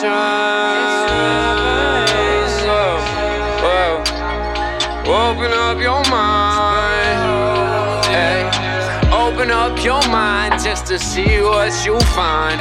shines. Oh. Open up your mind. Hey. Open up your mind just to see what you find.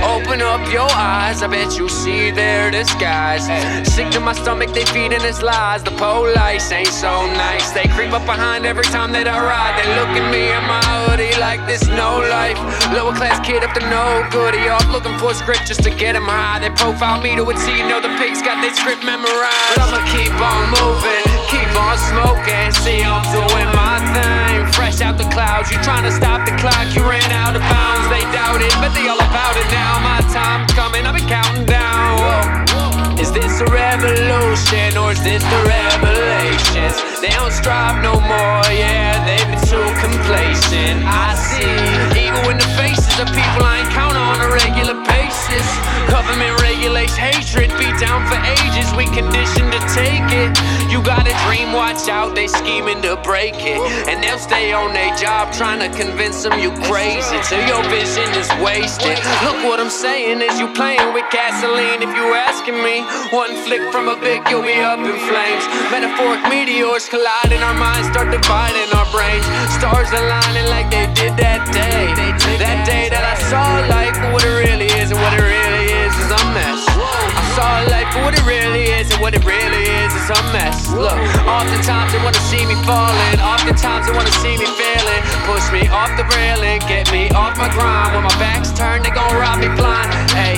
Open up your eyes, I bet you see their disguise. Sick to my stomach, they feed in his lies. The police ain't so nice. They creep up behind every time that I ride. They look at me in my hoodie like this no life. Lower class kid up to no goodie. Off looking for script just to get him high. They profile me to a T, know the pigs got their script memorized. But I'ma keep on moving, keep on smoking. See, I'm doing my thing. Fresh out the clouds, you trying to stop the clock, you ran out of bounds. They doubt it, but they all revolution or is this the revelations? They don't strive no more, yeah, they've been too complacent. I see, even when the You got a dream, watch out, they scheming to break it. And they'll stay on their job trying to convince them you crazy till your vision is wasted. Look what I'm saying is you playing with gasoline if you asking me. One flick from a Bic, you'll be up in flames. Metaphoric meteors colliding, our minds start dividing our brains. Stars aligning like they did that day. That day that I saw life for what it really is and what it really is is a mess. I saw life for what it really is and what it really is is a mess. Look, oftentimes they wanna see me falling, oftentimes they wanna see me failing. Push me off the railing, get me off my grind. When my back's turned, they gon' rob me blind. Hey,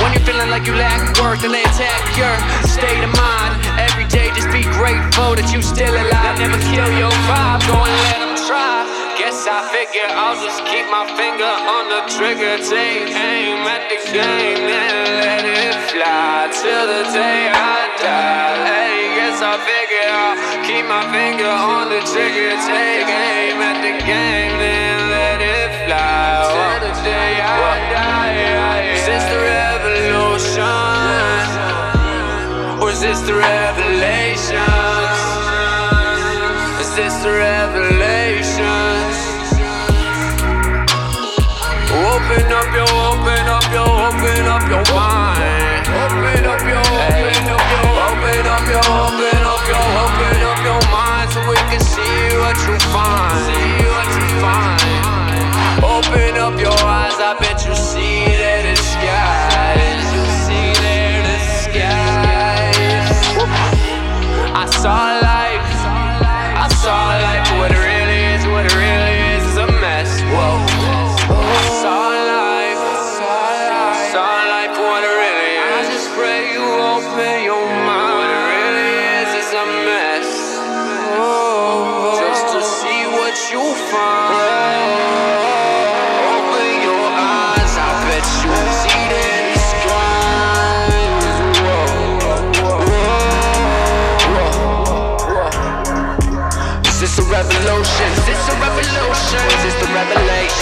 when you're feeling like you lack worth and they attack your state of mind. Every day, just be grateful that you still alive. Never kill your vibe, go and let them try. Guess I figure I'll just keep my finger on the trigger, take aim at the game, then let it fly till the day keep my finger on the trigger, take aim at the game, then let it fly till the day I die. Is this the revolution, or is this the revelations? Is this the revelations? Open up your, open up your, open up your mind. You find. See what you find. Open up your eyes, I bet you see that the skies. You see skies. I saw life. I saw life It's a revolution. It's the revelation.